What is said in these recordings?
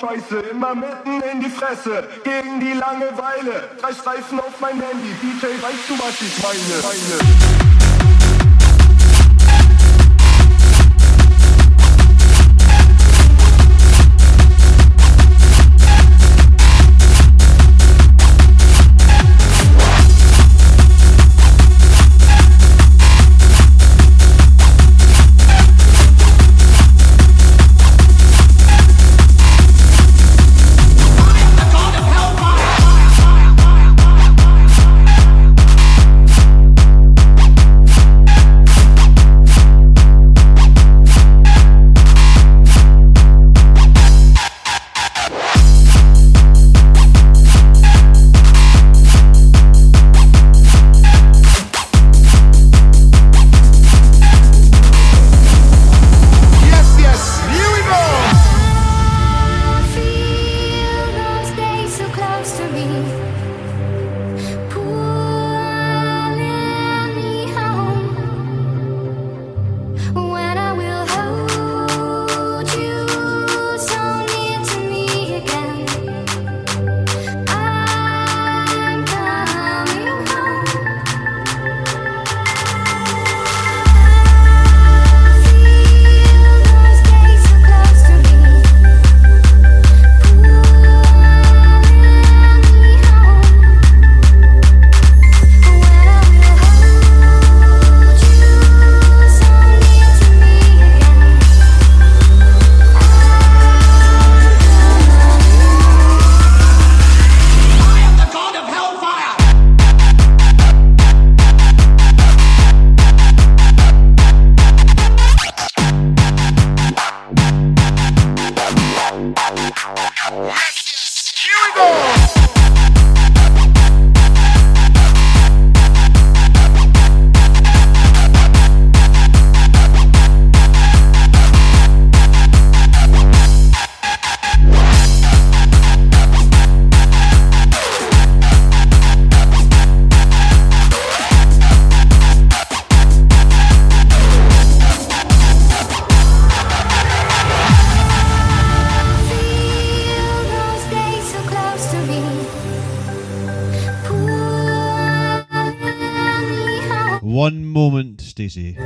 Scheiße. Immer mitten in die Fresse, gegen die Langeweile. Drei Streifen auf mein Handy. DJ, weißt du, was ich meine? meine. energy.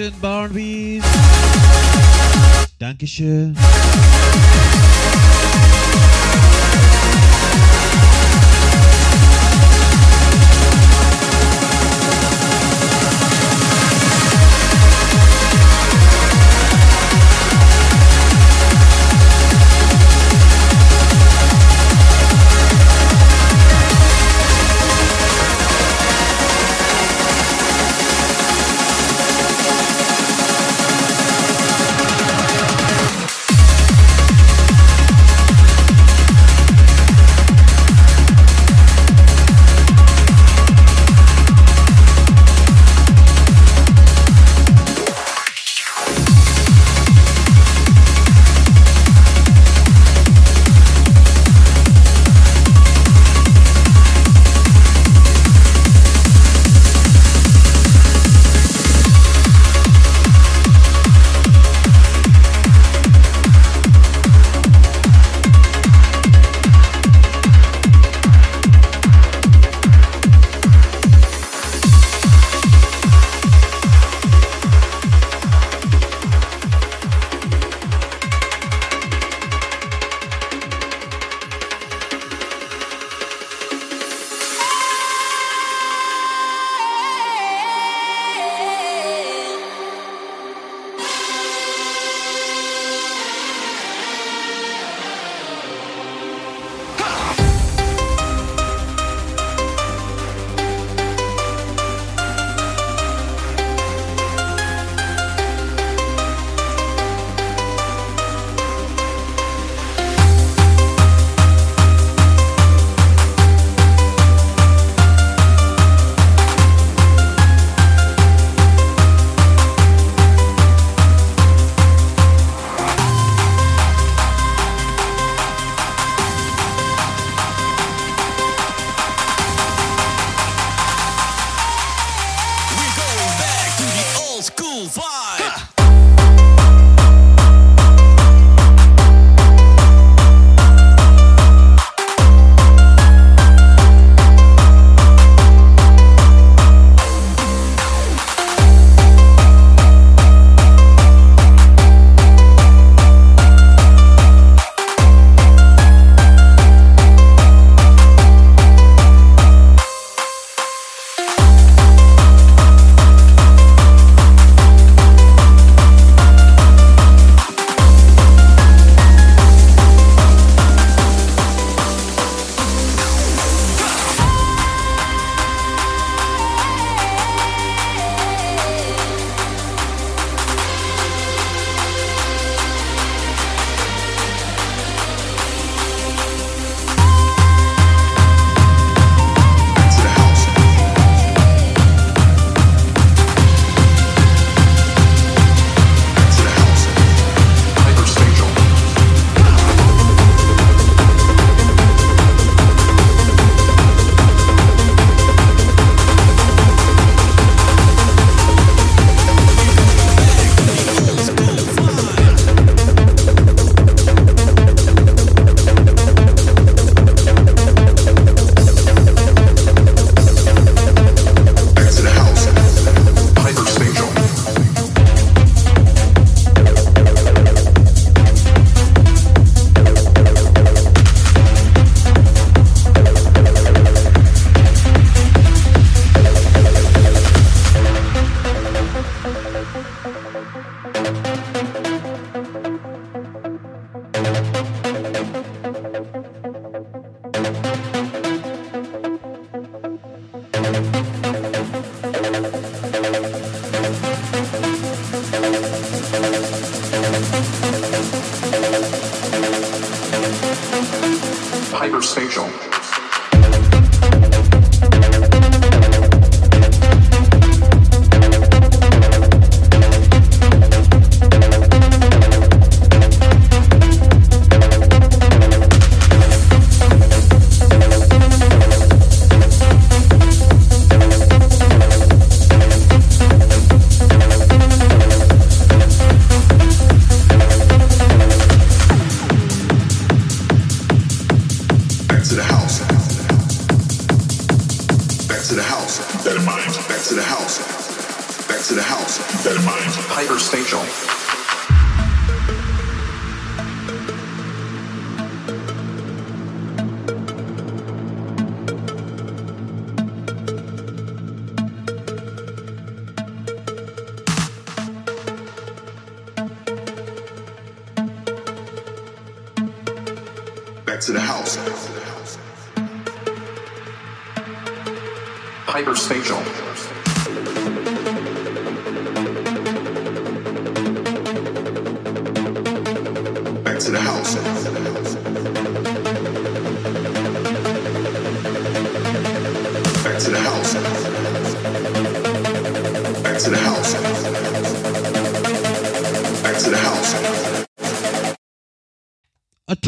Subscription, Barnbees.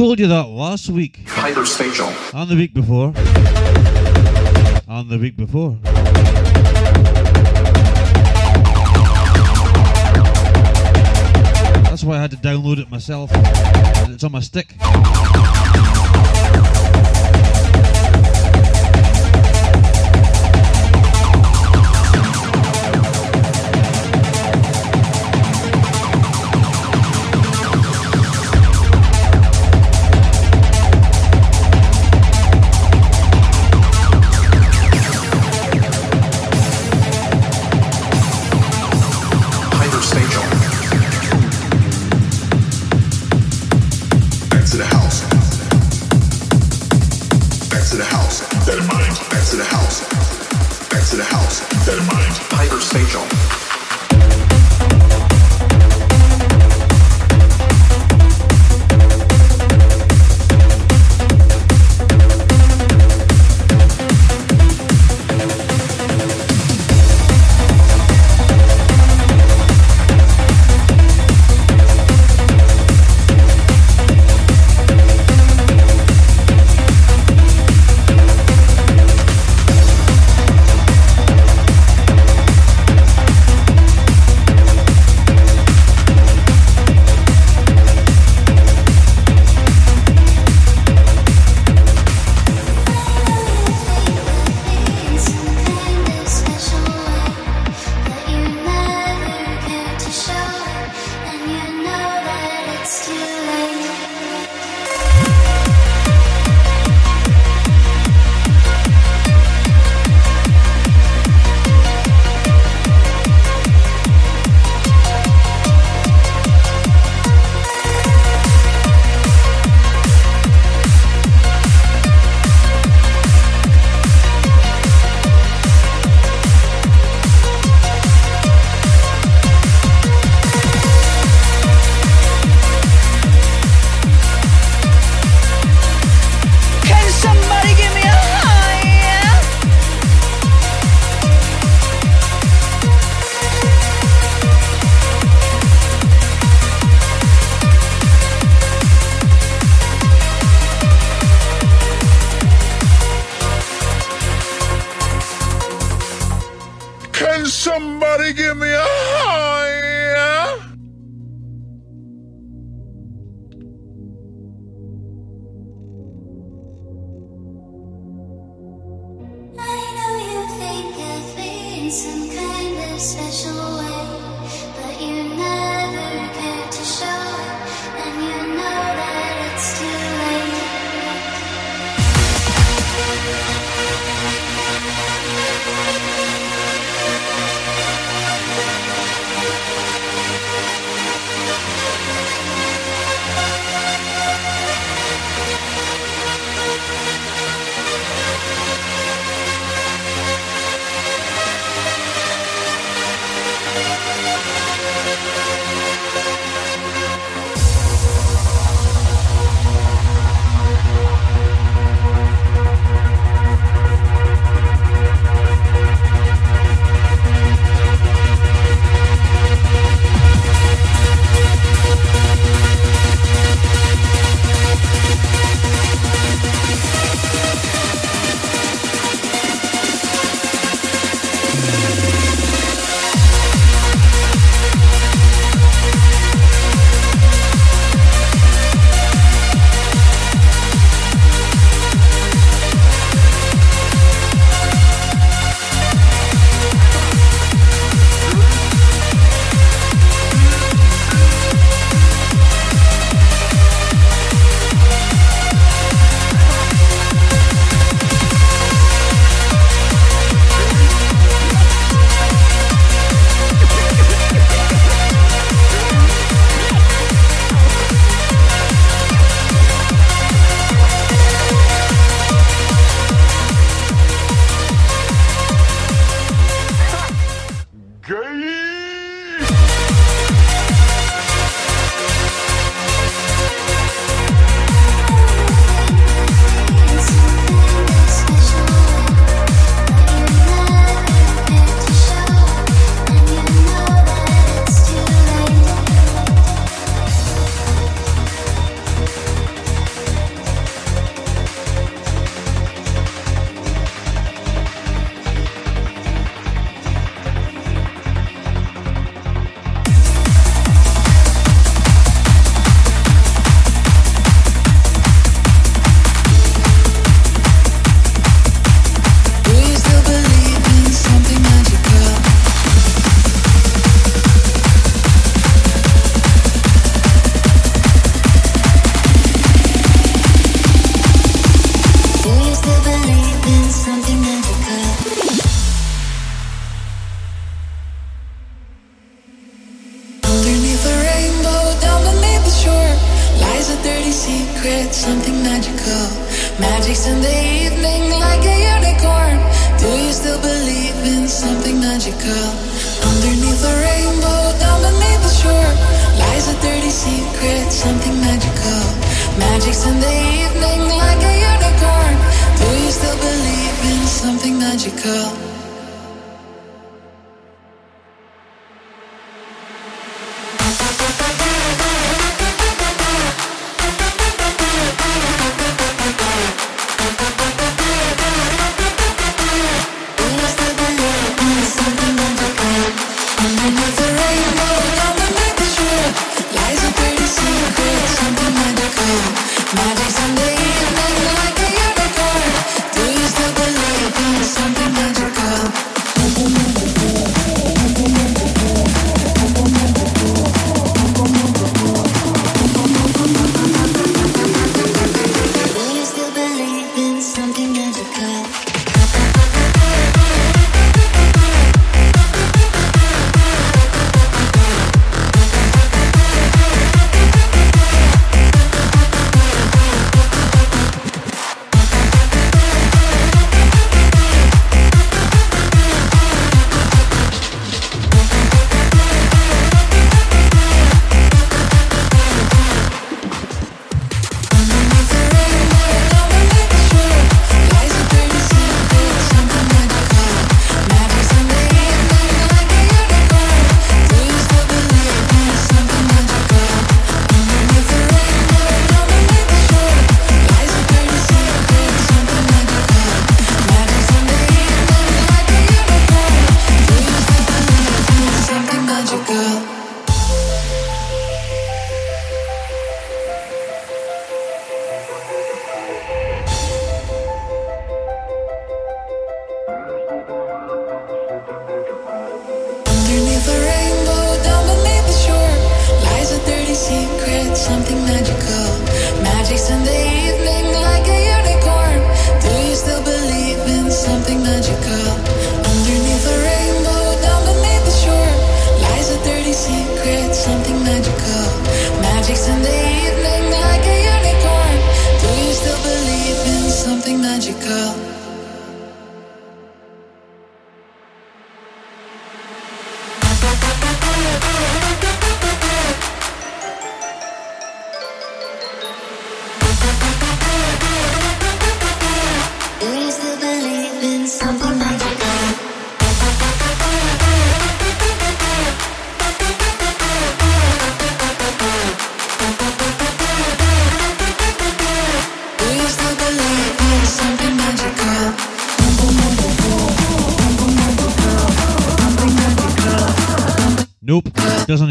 told you that last week. Hyperspatial. And the week before. And the week before. That's why I had to download it myself. It's on my stick. secret, something magical. Magic's in the evening like a unicorn. Do you still believe in something magical? Underneath the rainbow, down beneath the shore, lies a dirty secret, something magical. Magic's in the evening like a unicorn. Do you still believe in something magical?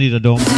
need a dome.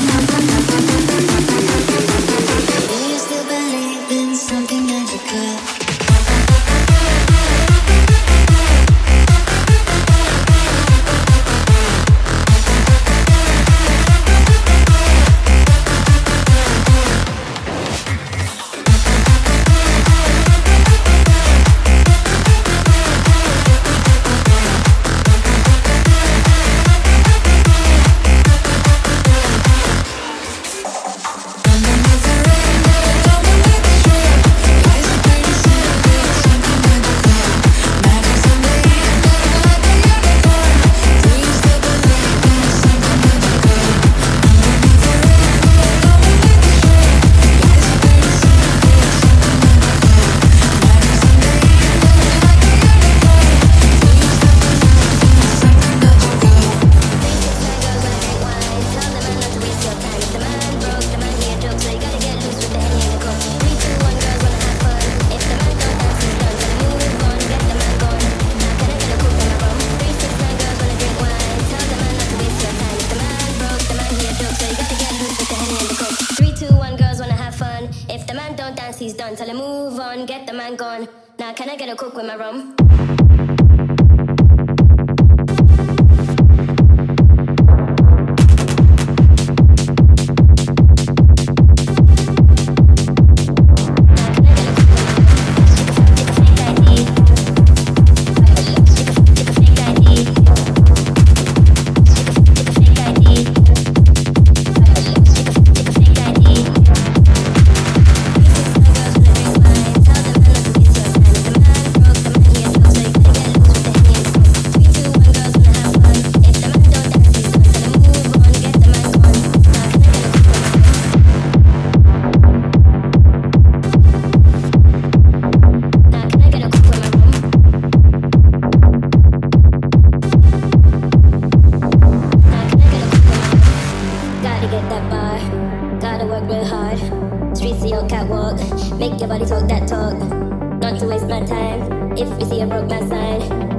Tell you see a broke, the man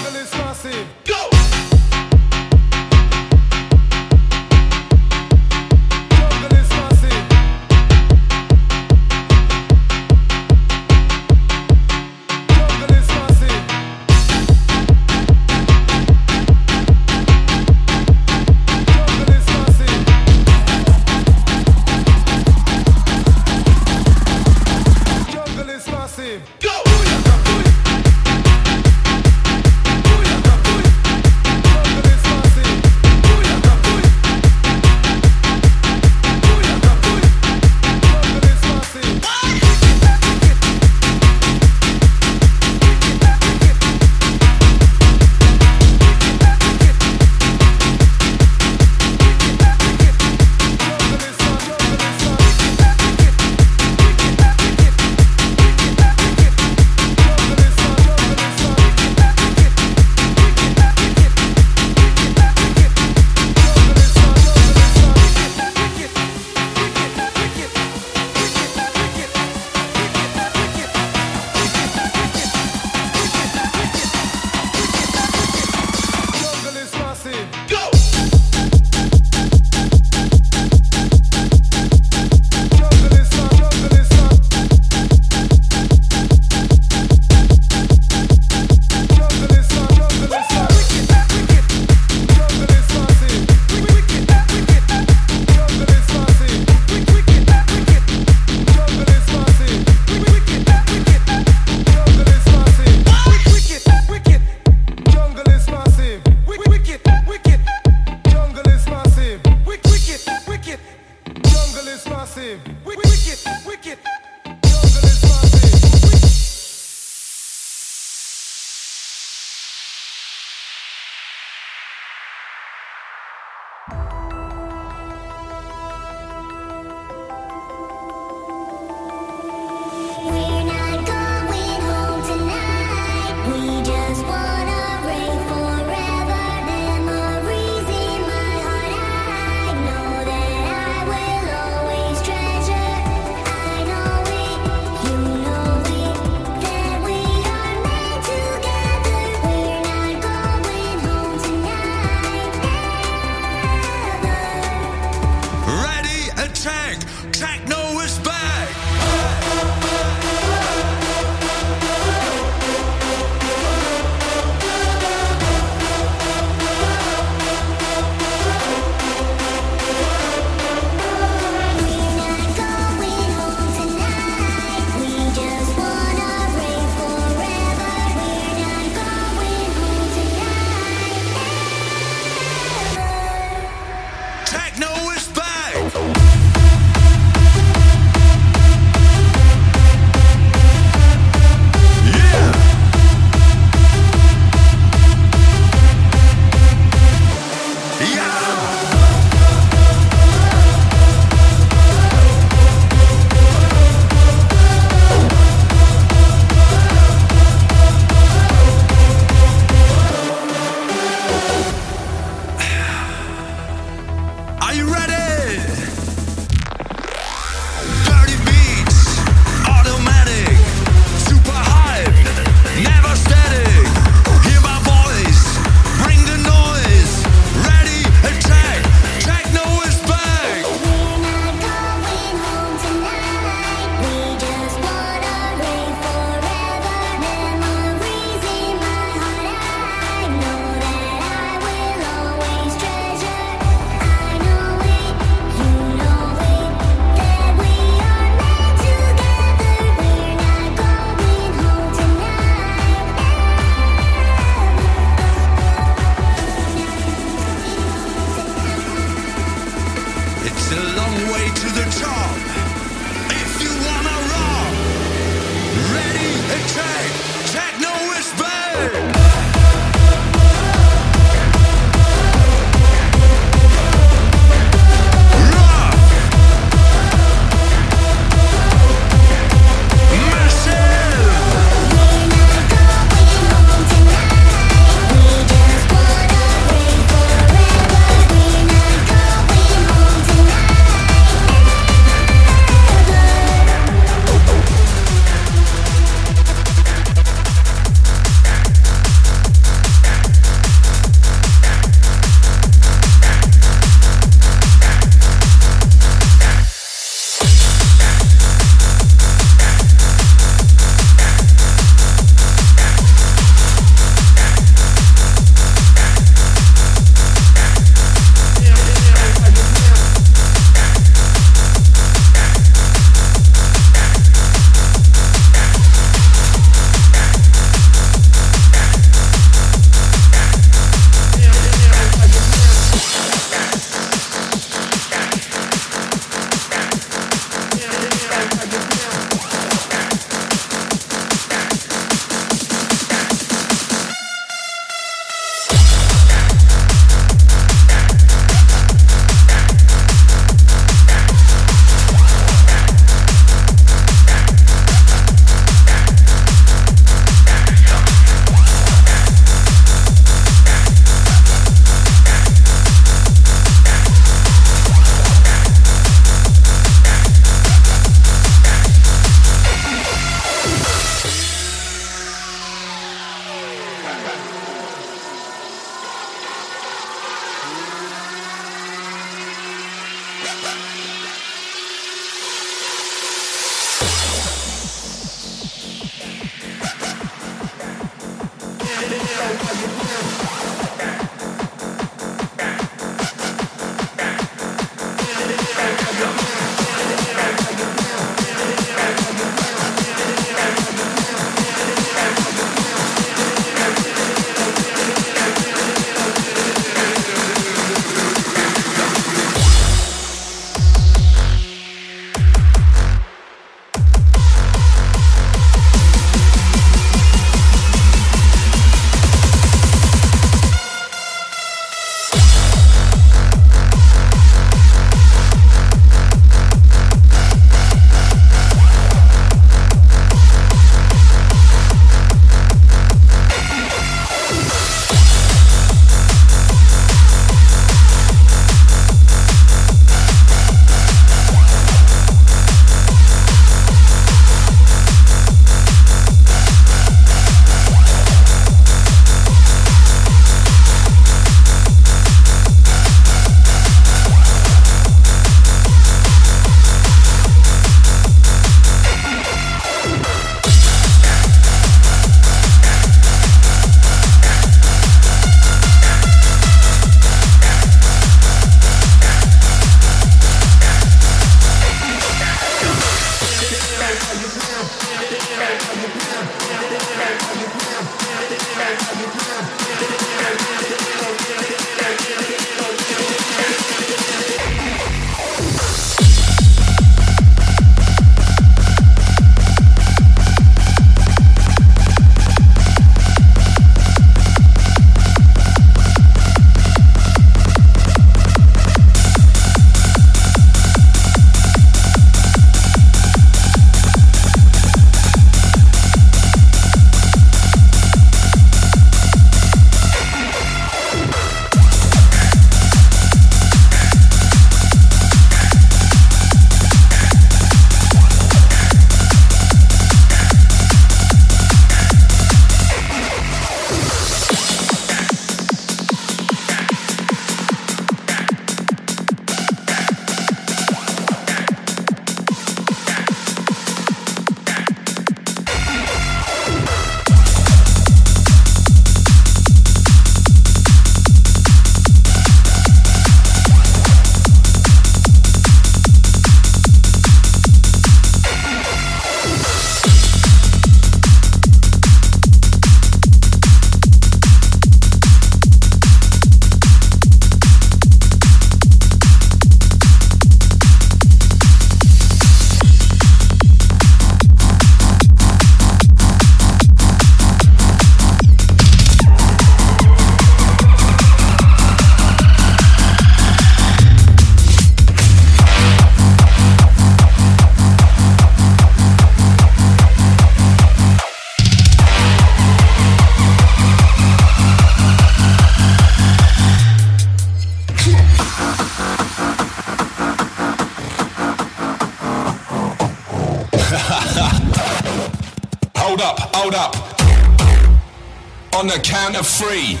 count of three.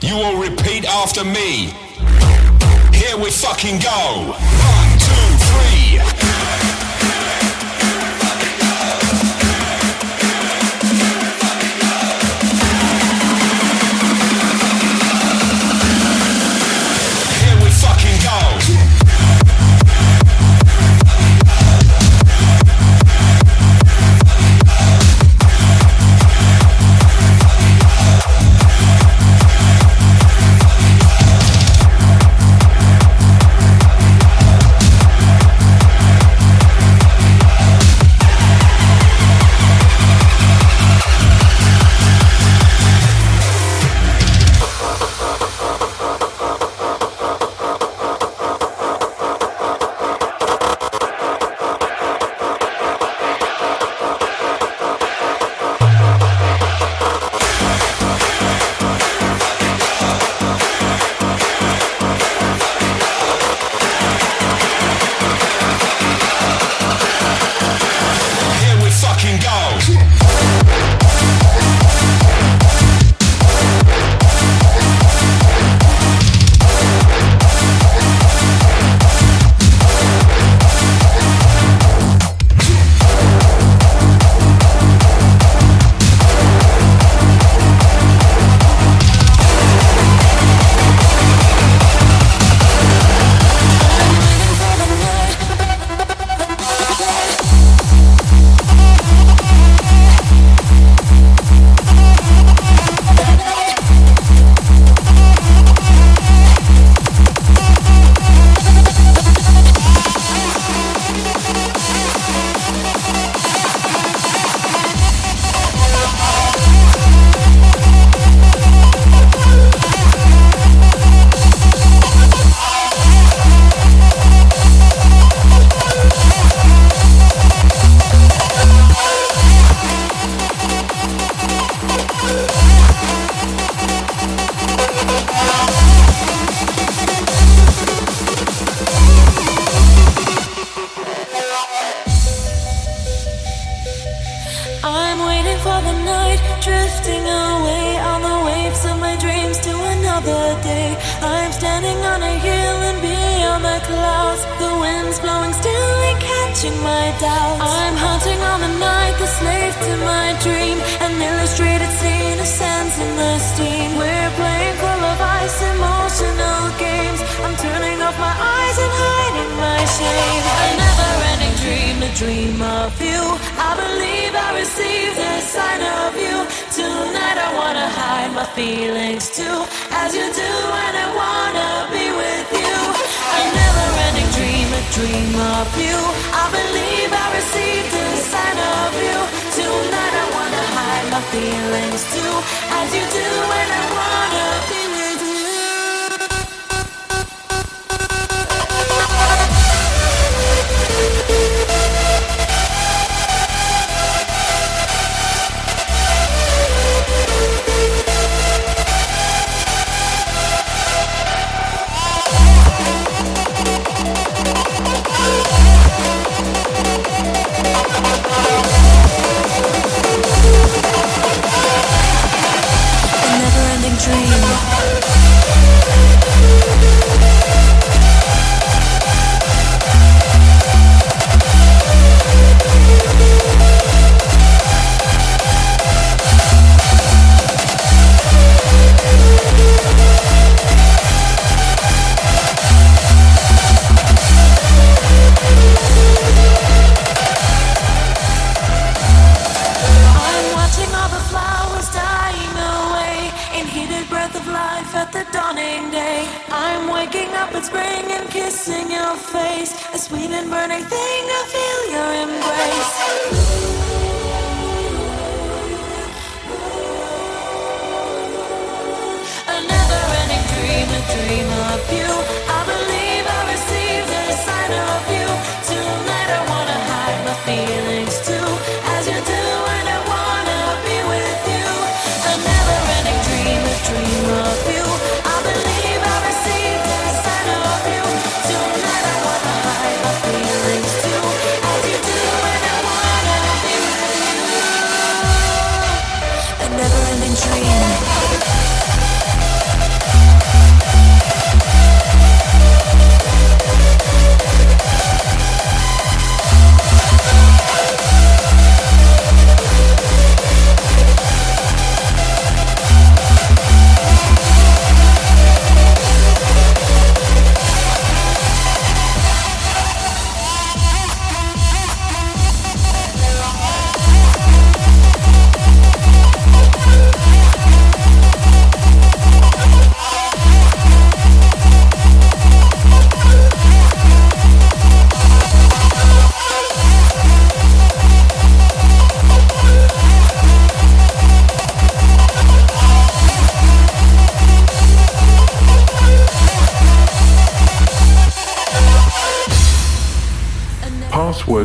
You will repeat after me. Here we fucking go. face, a sweet and burning thing. I feel your embrace. Another ending dream A dream of you.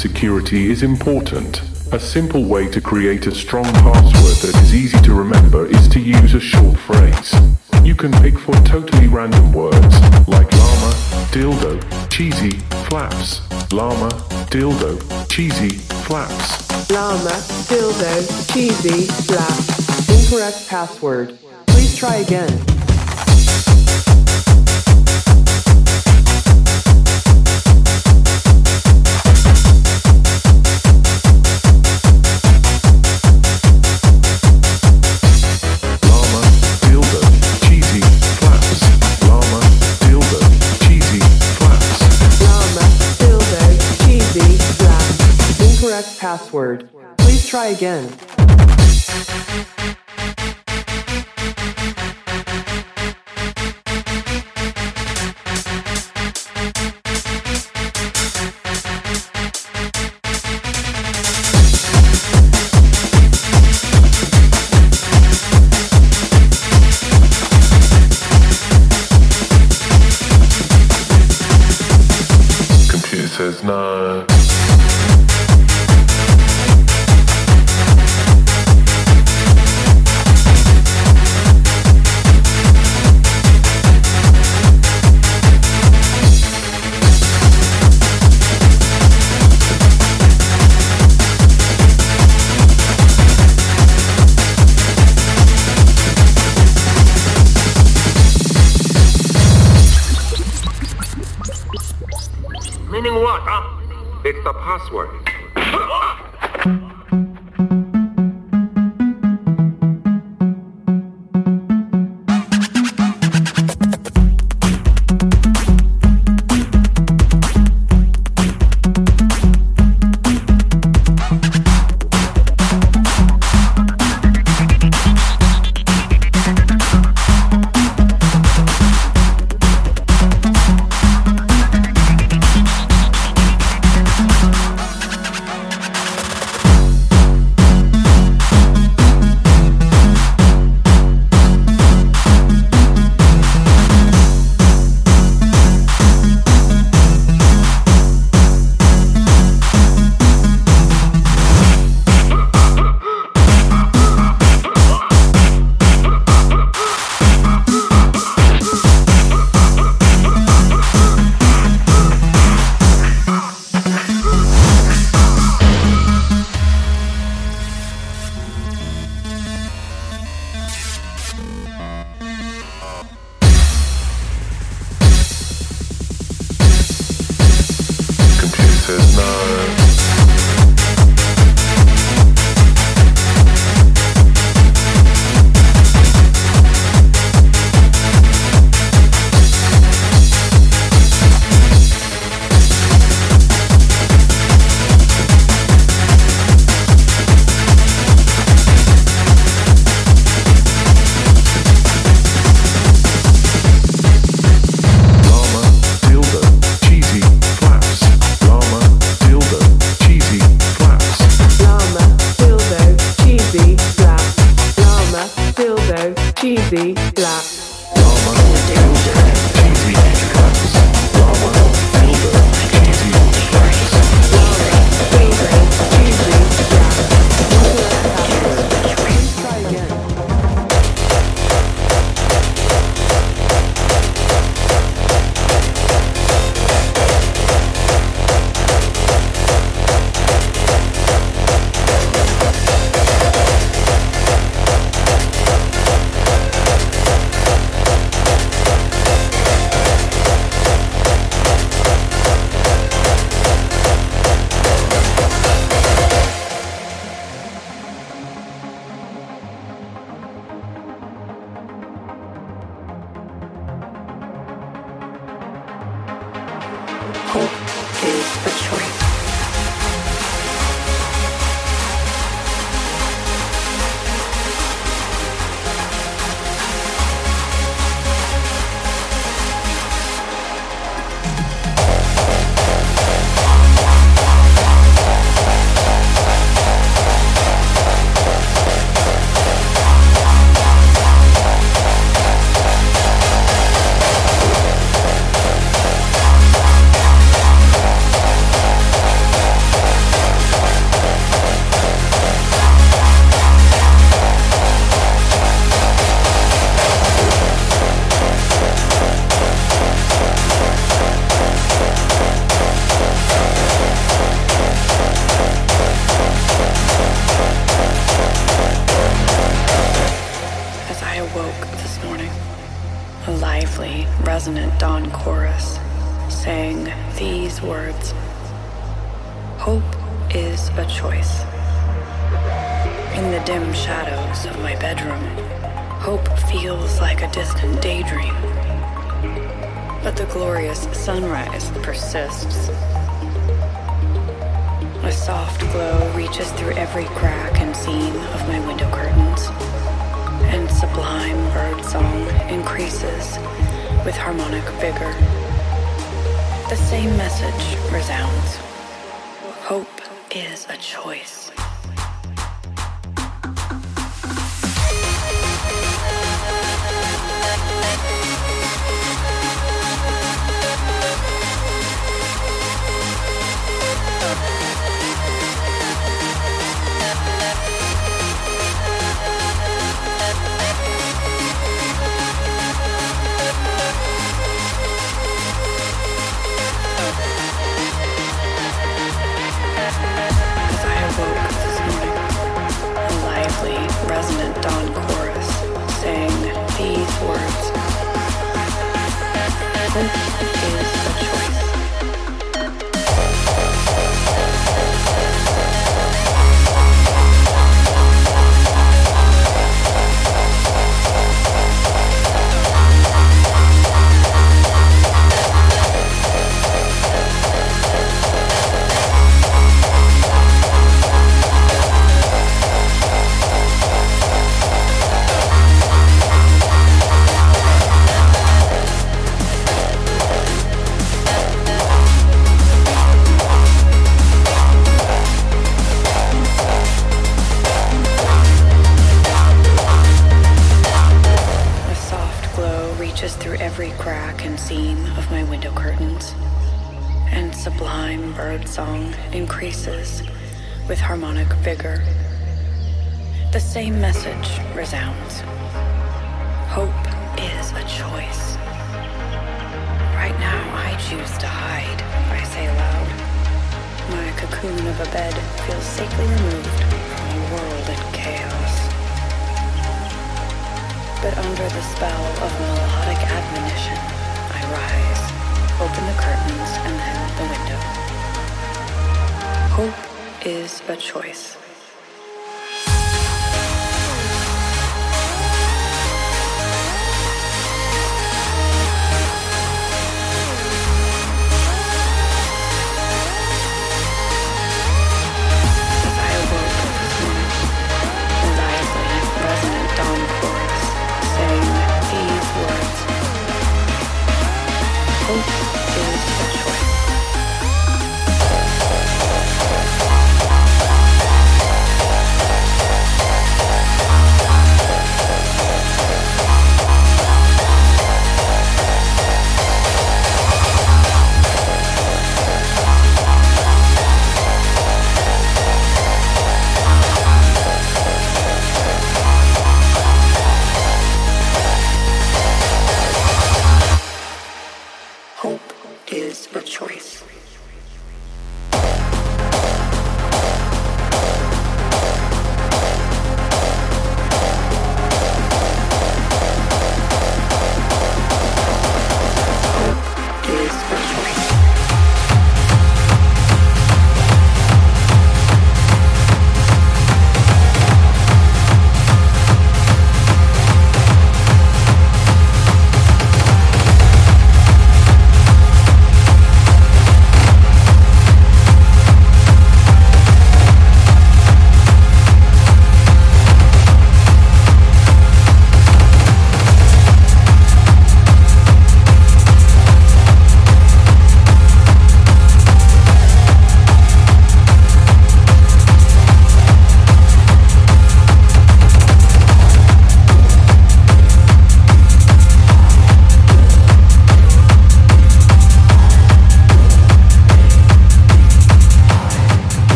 Security is important. A simple way to create a strong password that is easy to remember is to use a short phrase. You can pick for totally random words like llama, dildo, cheesy, flaps. Llama, dildo, cheesy, flaps. Llama, dildo, cheesy, flaps. Incorrect password. Please try again. Password. Please try again.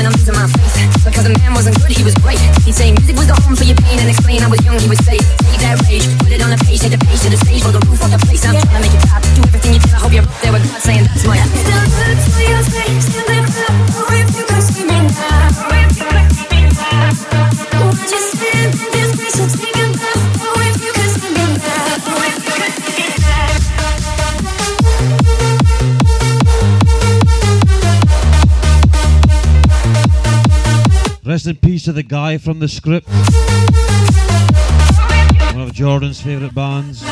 when I'm losing my faith. Because the man wasn't good, he was great. He'd say music was the home for your pain and explain I was young, he would say, take that rage, put it on a page, take the page to the stage, for the roof off the place. I'm yeah. trying to make it pop, do everything you can. I hope you're up there with God saying that's my. to the guy from the script, one of Jordan's favourite bands.